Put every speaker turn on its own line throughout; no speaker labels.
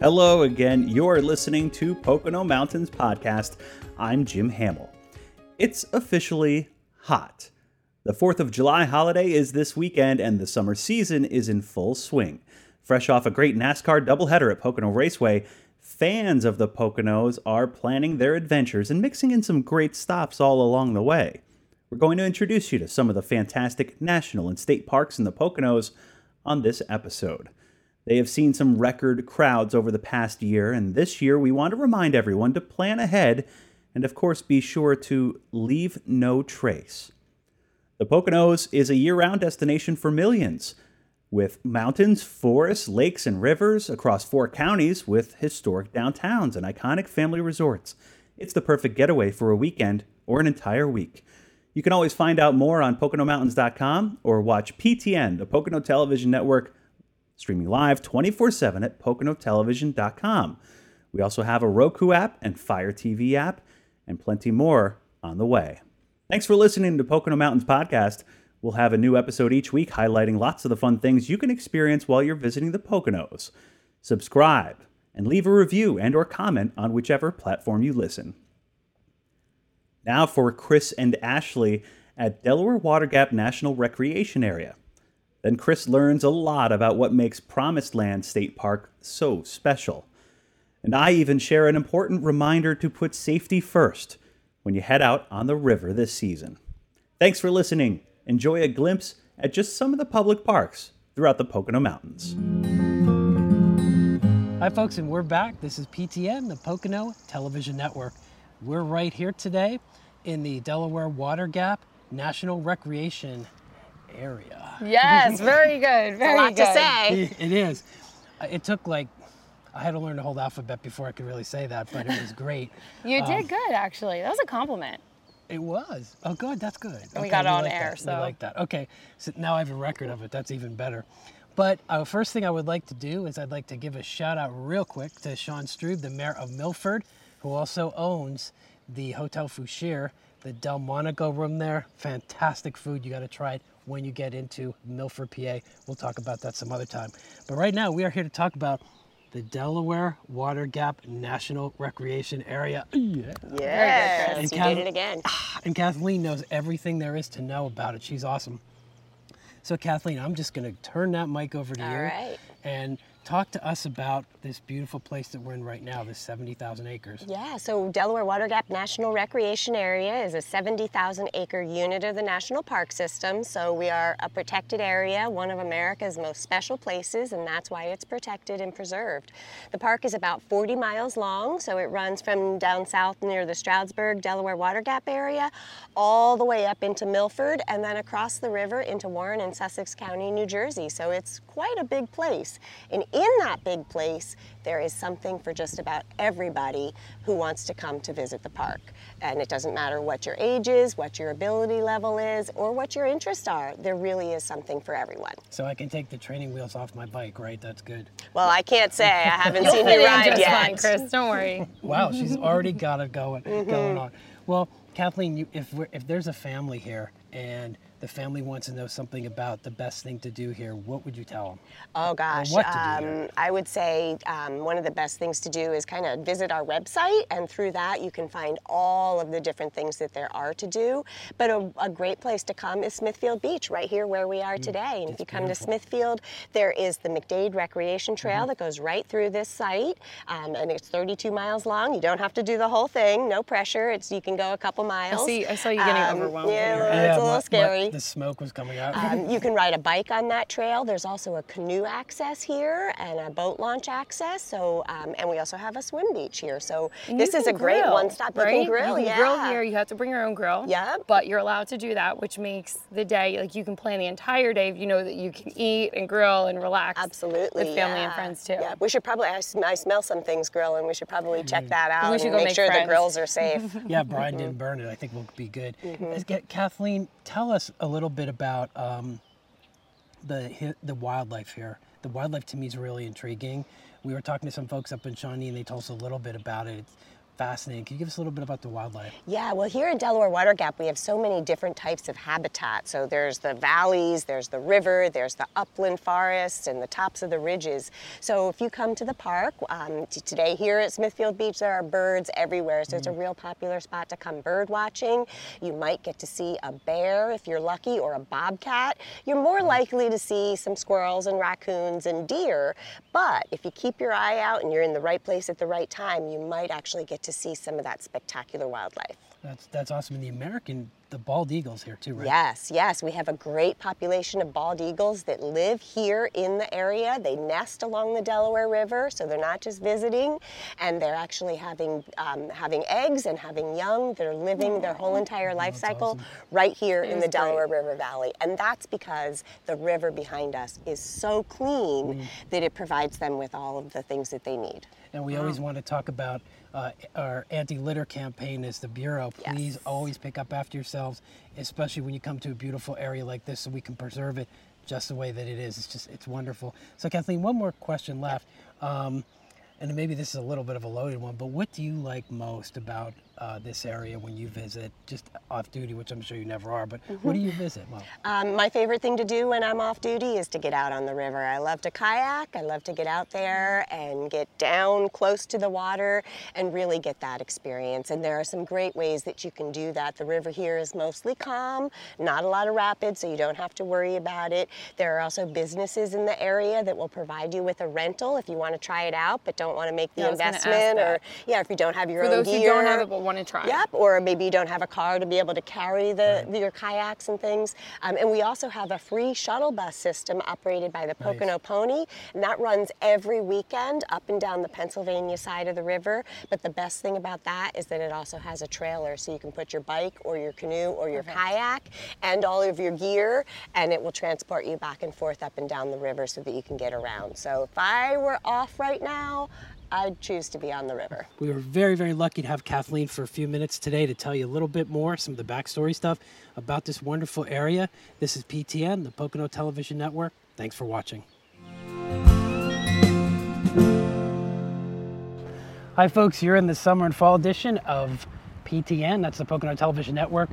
Hello again. You're listening to Pocono Mountains Podcast. I'm Jim Hamill. It's officially hot. The 4th of July holiday is this weekend, and the summer season is in full swing. Fresh off a great NASCAR doubleheader at Pocono Raceway, fans of the Poconos are planning their adventures and mixing in some great stops all along the way. We're going to introduce you to some of the fantastic national and state parks in the Poconos on this episode. They have seen some record crowds over the past year, and this year we want to remind everyone to plan ahead and, of course, be sure to leave no trace. The Poconos is a year round destination for millions, with mountains, forests, lakes, and rivers across four counties with historic downtowns and iconic family resorts. It's the perfect getaway for a weekend or an entire week. You can always find out more on PoconoMountains.com or watch PTN, the Pocono Television Network, streaming live 24 7 at PoconoTelevision.com. We also have a Roku app and Fire TV app, and plenty more on the way. Thanks for listening to Pocono Mountains Podcast. We'll have a new episode each week highlighting lots of the fun things you can experience while you're visiting the Poconos. Subscribe and leave a review and or comment on whichever platform you listen. Now for Chris and Ashley at Delaware Water Gap National Recreation Area. Then Chris learns a lot about what makes Promised Land State Park so special. And I even share an important reminder to put safety first when you head out on the river this season. Thanks for listening. Enjoy a glimpse at just some of the public parks throughout the Pocono Mountains.
Hi, folks, and we're back. This is PTN, the Pocono Television Network. We're right here today in the Delaware Water Gap National Recreation Area.
Yes, very good. Very
a lot
good.
to say.
It is. Uh, It took like, I had to learn the whole alphabet before I could really say that, but it was great.
You
Um,
did good, actually. That was a compliment.
It was. Oh, good. That's good.
And we
Okay,
got it on
like
air,
that.
so-
We like that. Okay. So now I have a record of it. That's even better. But uh, first thing I would like to do is I'd like to give a shout out real quick to Sean Strub, the mayor of Milford, who also owns the Hotel Fauchère, the Delmonico room there. Fantastic food. You got to try it when you get into Milford, PA. We'll talk about that some other time. But right now, we are here to talk about the Delaware Water Gap National Recreation Area. Yeah.
Yes,
And
you
Cal-
did it again.
And Kathleen knows everything there is to know about it. She's awesome. So, Kathleen, I'm just going to turn that mic over to
All
you
right.
and talk to us about this beautiful place that we're in right now, this 70,000 acres.
Yeah, so Delaware Water Gap National Recreation Area is a 70,000 acre unit of the National Park System. So we are a protected area, one of America's most special places, and that's why it's protected and preserved. The park is about 40 miles long, so it runs from down south near the Stroudsburg, Delaware Water Gap area, all the way up into Milford, and then across the river into Warren and Sussex County, New Jersey. So it's quite a big place. And in that big place, there is something for just about everybody who wants to come to visit the park. And it doesn't matter what your age is, what your ability level is, or what your interests are. There really is something for everyone.
So, I can take the training wheels off my bike, right? That's good.
Well, I can't say. I haven't seen you
in
ride
just
yet.
fine, Chris. Don't worry.
Wow, she's already got it going,
Mm-hmm.
going on. Well, Kathleen, you, if, we're, if there's a family here and the family wants to know something about the best thing to do here, what would you tell them?
Oh gosh,
what to do here.
um, I would say um, one of the best things to do is kind of visit our website, and through that you can find all of the different things that there are to do. But a, a great place to come is Smithfield Beach, right here where we are today. And if you come
beautiful.
to Smithfield, there is the McDade Recreation Trail
Mm-hmm.
that goes right through this site, um, and it's 32 miles long. You don't have to do the whole thing, no pressure. It's you can go a couple miles.
I see- I saw you getting
Um,
overwhelmed when
Yeah,
you were-
it's a
my-
little
my-
scary.
the smoke was coming out.
Um, you can ride a bike on that trail. There's also a canoe access here and a boat launch access. So, um, and we also have a swim beach here. So
And
this is a
can
great one-stop.
Right?
You can grill.
You
yeah.
grill here. You have to bring your own grill.
Yep.
But you're allowed to do that, which makes the day like you can plan the entire day if you know that you can eat and grill and relax.
Absolutely.
With family and friends too.
Yeah, we should probably. I, I smell some things grilling. We should probably check that out
We should
and
go
make
make
sure
friends.
the grills are safe.
yeah, Brian didn't burn it. I think we'll be good. Let's get Kathleen. Tell us a little bit about um, the the wildlife here. The wildlife to me is really intriguing. We were talking to some folks up in Shawnee, and they told us a little bit about it. It's fascinating. Can you give us a little bit about the wildlife?
Yeah, well, here at Delaware Water Gap, we have so many different types of habitat. So there's the valleys, there's the river, there's the upland forests, and the tops of the ridges. So if you come to the park, um, today here at Smithfield Beach, there are birds everywhere. So it's a real popular spot to come bird watching. You might get to see a bear if you're lucky, or a bobcat. You're more likely to see some squirrels and raccoons and deer. But if you keep your eye out and you're in the right place at the right time, you might actually get to see some of that spectacular wildlife.
That's that's awesome. And the American, the bald eagles here too, right?
Yes, yes. We have a great population of bald eagles that live here in the area. They nest along the Delaware River, so they're not just visiting, and they're actually having um, having eggs and having young. They're living their whole entire life cycle
awesome.
right here in
is
the
great.
Delaware River Valley, and that's because the river behind us is so clean that it provides them with all of the things that they need.
And we always want to talk about uh, our anti-litter campaign as the Bureau. Please
Yes.
always pick up after yourselves, especially when you come to a beautiful area like this so we can preserve it just the way that it is. It's just, it's wonderful. So Kathleen, one more question left. Um, and maybe this is a little bit of a loaded one, but what do you like most about uh, this area when you visit, just off duty, which I'm sure you never are, but what do you visit? Well,
Um, my favorite thing to do when I'm off duty is to get out on the river. I love to kayak. I love to get out there and get down close to the water and really get that experience. And there are some great ways that you can do that. The river here is mostly calm, not a lot of rapids, so you don't have to worry about it. There are also businesses in the area that will provide you with a rental if you want to try it out but don't want to make the
Yeah, I was gonna ask
investment or yeah, if you don't have your
For
own
those who
gear.
Don't have it but want to try.
Yep, or maybe you don't have a car to be able to carry the, your kayaks and things. Um, and we also have a free shuttle bus system operated by the Pocono Pony, and that runs every weekend up and down the Pennsylvania side of the river. But the best thing about that is that it also has a trailer, so you can put your bike or your canoe or your kayak and all of your gear, and it will transport you back and forth up and down the river so that you can get around. So if I were off right now, I'd choose to be on the river.
We were very, very lucky to have Kathleen for a few minutes today to tell you a little bit more, some of the backstory stuff about this wonderful area. This is PTN, the Pocono Television Network. Thanks for watching. Hi, folks. You're in the summer and fall edition of PTN. That's the Pocono Television Network.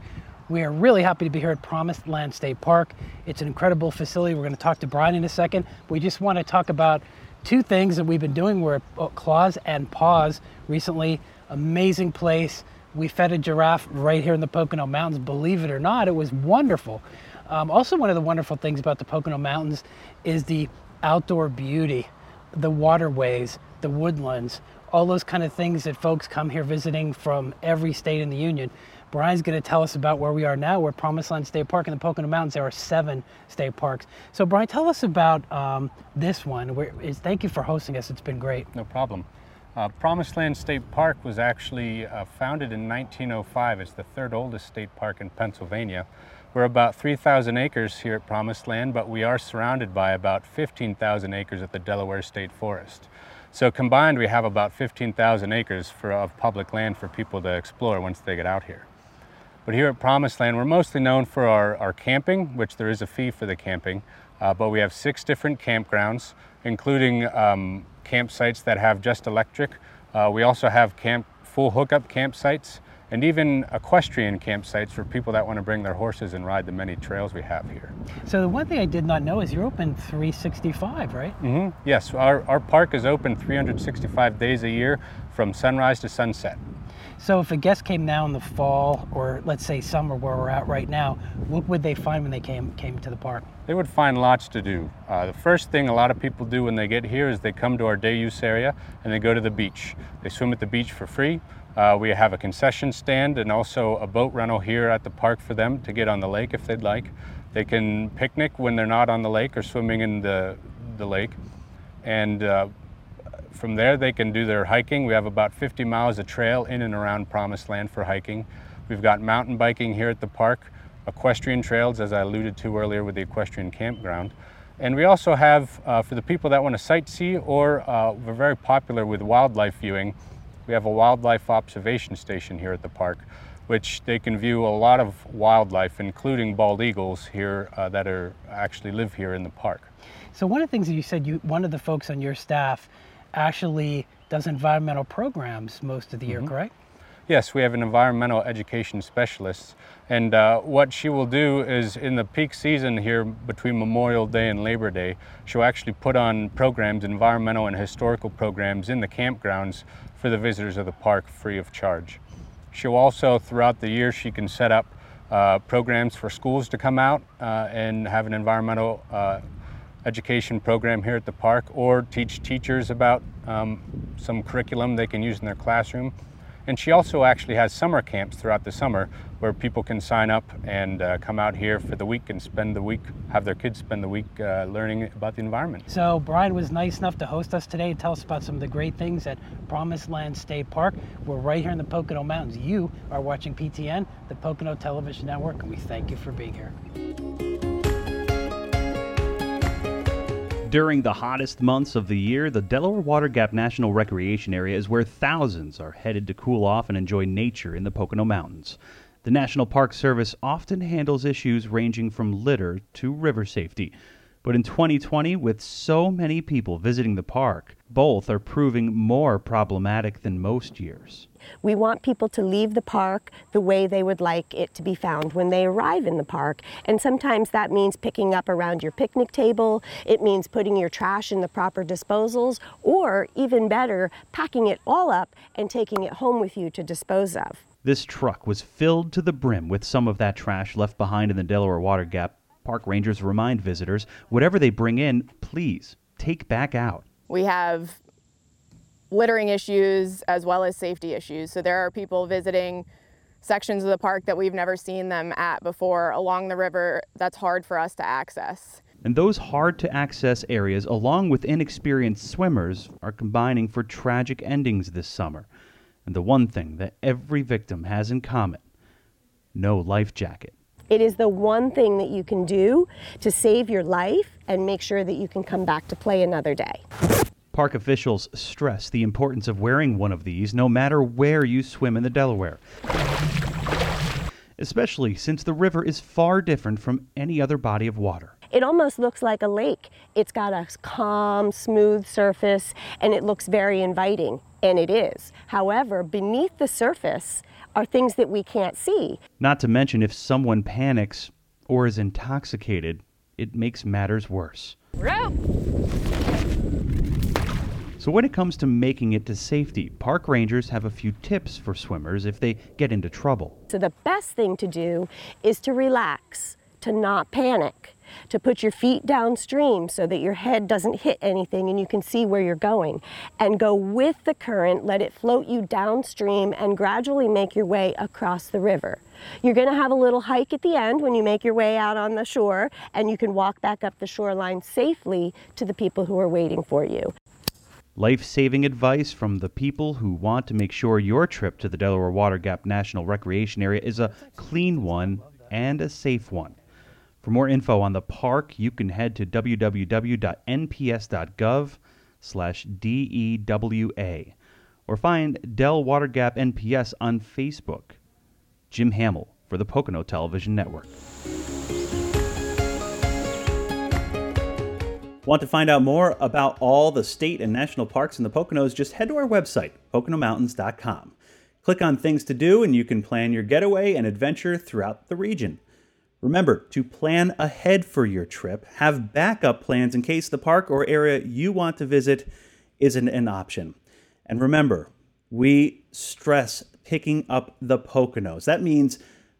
We are really happy to be here at Promised Land State Park. It's an incredible facility. We're going to talk to Brian in a second. We just want to talk about two things that we've been doing. We're Claws and Paws recently. Amazing place. We fed a giraffe right here in the Pocono Mountains. Believe it or not, it was wonderful. Um, also, one of the wonderful things about the Pocono Mountains is the outdoor beauty, the waterways, the woodlands, all those kind of things that folks come here visiting from every state in the union. Brian's going to tell us about where we are now. We're Promised Land State Park in the Pocono Mountains. There are seven state parks. So, Brian, tell us about um, this one. Is, thank you for hosting us. It's been great.
No problem. Uh, Promised Land State Park was actually uh, founded in 1905. It's the third oldest state park in Pennsylvania. We're about 3,000 acres here at Promised Land, but we are surrounded by about 15,000 acres at the Delaware State Forest. So combined, we have about 15,000 acres for, of public land for people to explore once they get out here. But here at Promised Land, we're mostly known for our, our camping, which there is a fee for the camping. Uh, but we have six different campgrounds, including um, campsites that have just electric. Uh, we also have camp, full hookup campsites and even equestrian campsites for people that want to bring their horses and ride the many trails we have here.
So, the one thing I did not know is you're open 365, right?
Mm-hmm. Yes, our, our park is open 365 days a year from sunrise to sunset.
So, if a guest came now in the fall, or let's say summer where we're at right now, what would they find when they came came to the park?
They would find lots to do. Uh, the first thing a lot of people do when they get here is they come to our day use area and they go to the beach. They swim at the beach for free. Uh, we have a concession stand and also a boat rental here at the park for them to get on the lake if they'd like. They can picnic when they're not on the lake or swimming in the, the lake. And uh, from there, they can do their hiking. We have about 50 miles of trail in and around Promised Land for hiking. We've got mountain biking here at the park, equestrian trails, as I alluded to earlier with the equestrian campground. And we also have, uh, for the people that want to sightsee or uh, we're very popular with wildlife viewing, we have a wildlife observation station here at the park, which they can view a lot of wildlife, including bald eagles here uh, that are actually live here in the park.
So one of the things that you said, you one of the folks on your staff actually does environmental programs most of the year, correct?
Yes, we have an environmental education specialist, and uh, what she will do is in the peak season here between Memorial Day and Labor Day, she'll actually put on programs, environmental and historical programs in the campgrounds for the visitors of the park free of charge. She'll also, throughout the year, she can set up uh, programs for schools to come out uh, and have an environmental uh, education program here at the park or teach teachers about um, some curriculum they can use in their classroom. And she also actually has summer camps throughout the summer where people can sign up and uh, come out here for the week and spend the week, have their kids spend the week uh, learning about the environment.
So Brian was nice enough to host us today and tell us about some of the great things at Promised Land State Park. We're right here in the Pocono Mountains. You are watching PTN, the Pocono Television Network, and we thank you for being here.
During the hottest months of the year, the Delaware Water Gap National Recreation Area is where thousands are headed to cool off and enjoy nature in the Pocono Mountains. The National Park Service often handles issues ranging from litter to river safety. But in 2020, with so many people visiting the park, both are proving more problematic than most years.
We want people to leave the park the way they would like it to be found when they arrive in the park. And sometimes that means picking up around your picnic table, it means putting your trash in the proper disposals, or even better, packing it all up and taking it home with you to dispose of.
This truck was filled to the brim with some of that trash left behind in the Delaware Water Gap. Park rangers remind visitors whatever they bring in, please take back out.
We have littering issues as well as safety issues. So there are people visiting sections of the park that we've never seen them at before along the river that's hard for us to access.
And those hard to access areas, along with inexperienced swimmers, are combining for tragic endings this summer. And the one thing that every victim has in common no life jacket.
It is the one thing that you can do to save your life and make sure that you can come back to play another day.
Park officials stress the importance of wearing one of these no matter where you swim in the Delaware. Especially since the river is far different from any other body of water.
It almost looks like a lake. It's got a calm, smooth surface, and it looks very inviting, and it is. However, beneath the surface are things that we can't see.
Not to mention, if someone panics or is intoxicated, it makes matters worse. So, when it comes to making it to safety, park rangers have a few tips for swimmers if they get into trouble.
So, the best thing to do is to relax, to not panic, to put your feet downstream so that your head doesn't hit anything and you can see where you're going. And go with the current, let it float you downstream, and gradually make your way across the river. You're going to have a little hike at the end when you make your way out on the shore, and you can walk back up the shoreline safely to the people who are waiting for you.
Life saving advice from the people who want to make sure your trip to the Delaware Water Gap National Recreation Area is a clean one and a safe one. For more info on the park, you can head to www.nps.gov slash DEWA or find Del Water Gap NPS on Facebook. Jim Hamill for the Pocono Television Network. Want to find out more about all the state and national parks in the Poconos? Just head to our website, PoconoMountains.com. Click on Things to Do, and you can plan your getaway and adventure throughout the region. Remember to plan ahead for your trip. Have backup plans in case the park or area you want to visit isn't an option. And remember, we stress picking up the Poconos. That means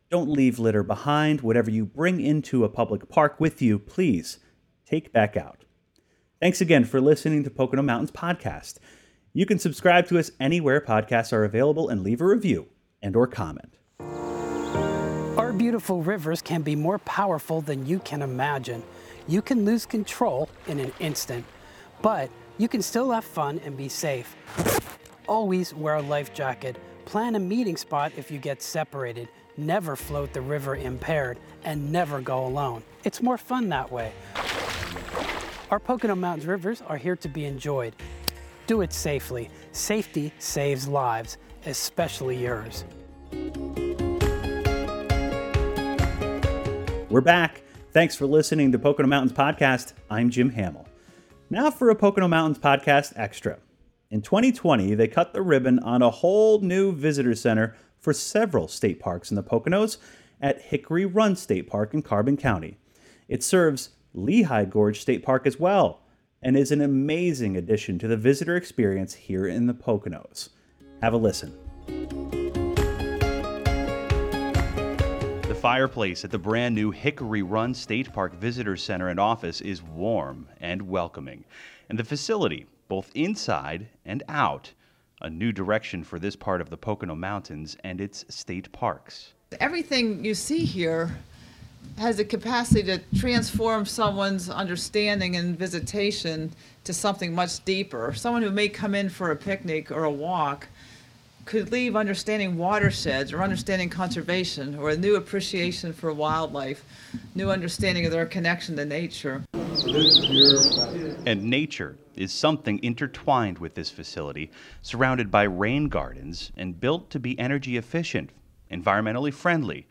don't leave litter behind. Whatever you bring into a public park with you, please take back out. Thanks again for listening to Pocono Mountains Podcast. You can subscribe to us anywhere podcasts are available and leave a review and or comment.
Our beautiful rivers can be more powerful than you can imagine. You can lose control in an instant, but you can still have fun and be safe. Always wear a life jacket. Plan a meeting spot if you get separated. Never float the river impaired and never go alone. It's more fun that way. Our Pocono Mountains rivers are here to be enjoyed. Do it safely. Safety saves lives, especially yours.
We're back. Thanks for listening to Pocono Mountains Podcast. I'm Jim Hamill. Now for a Pocono Mountains Podcast Extra. In 2020, they cut the ribbon on a whole new visitor center for several state parks in the Poconos at Hickory Run State Park in Carbon County. It serves Lehigh Gorge State Park as well and is an amazing addition to the visitor experience here in the Poconos. Have a listen. The fireplace at the brand new Hickory Run State Park Visitor Center and office is warm and welcoming, and the facility, both inside and out, a new direction for this part of the Pocono Mountains and its state parks.
Everything you see here has the capacity to transform someone's understanding and visitation to something much deeper. Someone who may come in for a picnic or a walk could leave understanding watersheds or understanding conservation or a new appreciation for wildlife, new understanding of their connection to nature.
And nature is something intertwined with this facility, surrounded by rain gardens and built to be energy efficient, environmentally friendly,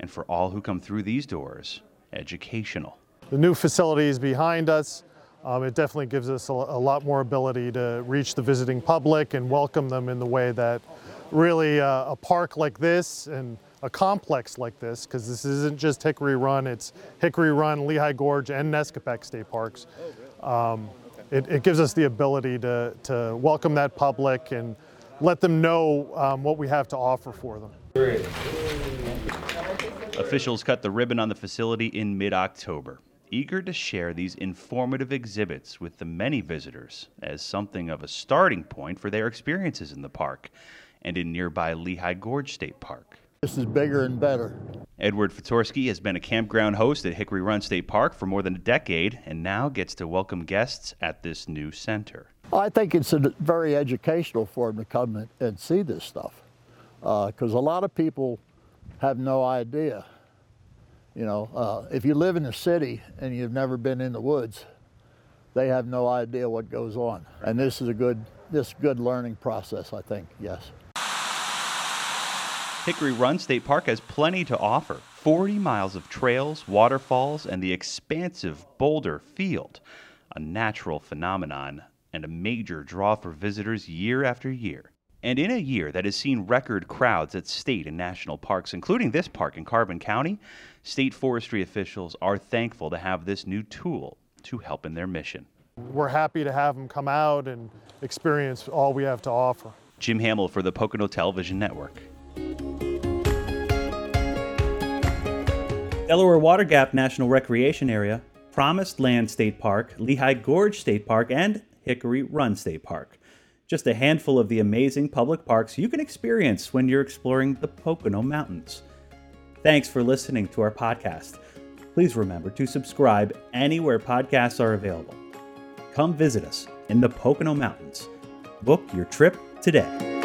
and for all who come through these doors, educational.
The new facility is behind us. Um, it definitely gives us a, a, lot more ability to reach the visiting public and welcome them in the way that really uh, a park like this and a complex like this, because this isn't just Hickory Run, it's Hickory Run, Lehigh Gorge, and Nescopeck State Parks. Um, it, it, gives us the ability to, to welcome that public and let them know um, what we have to offer for them.
Officials cut the ribbon on the facility in mid October, eager to share these informative exhibits with the many visitors as something of a starting point for their experiences in the park and in nearby Lehigh Gorge State Park.
This is bigger and better.
Edward Fatorsky has been a campground host at Hickory Run State Park for more than a decade and now gets to welcome guests at this new center.
I think it's a very educational for them to come and see this stuff because uh, a lot of people have no idea. You know, uh, if you live in a city and you've never been in the woods, they have no idea what goes on. And this is a good, this good learning process, I think, yes.
Hickory Run State Park has plenty to offer 40 miles of trails, waterfalls, and the expansive Boulder Field, a natural phenomenon and a major draw for visitors year after year. And in a year that has seen record crowds at state and national parks, including this park in Carbon County, state forestry officials are thankful to have this new tool to help in their mission.
We're happy to have them come out and experience all we have to offer.
Jim Hamill for the Pocono Television Network. Delaware Water Gap National Recreation Area, Promised Land State Park, Lehigh Gorge State Park, and Hickory Run State Park just a handful of the amazing public parks you can experience when you're exploring the Pocono Mountains. Thanks for listening to our podcast. Please remember to subscribe anywhere podcasts are available. Come visit us in the Pocono Mountains. Book your trip today.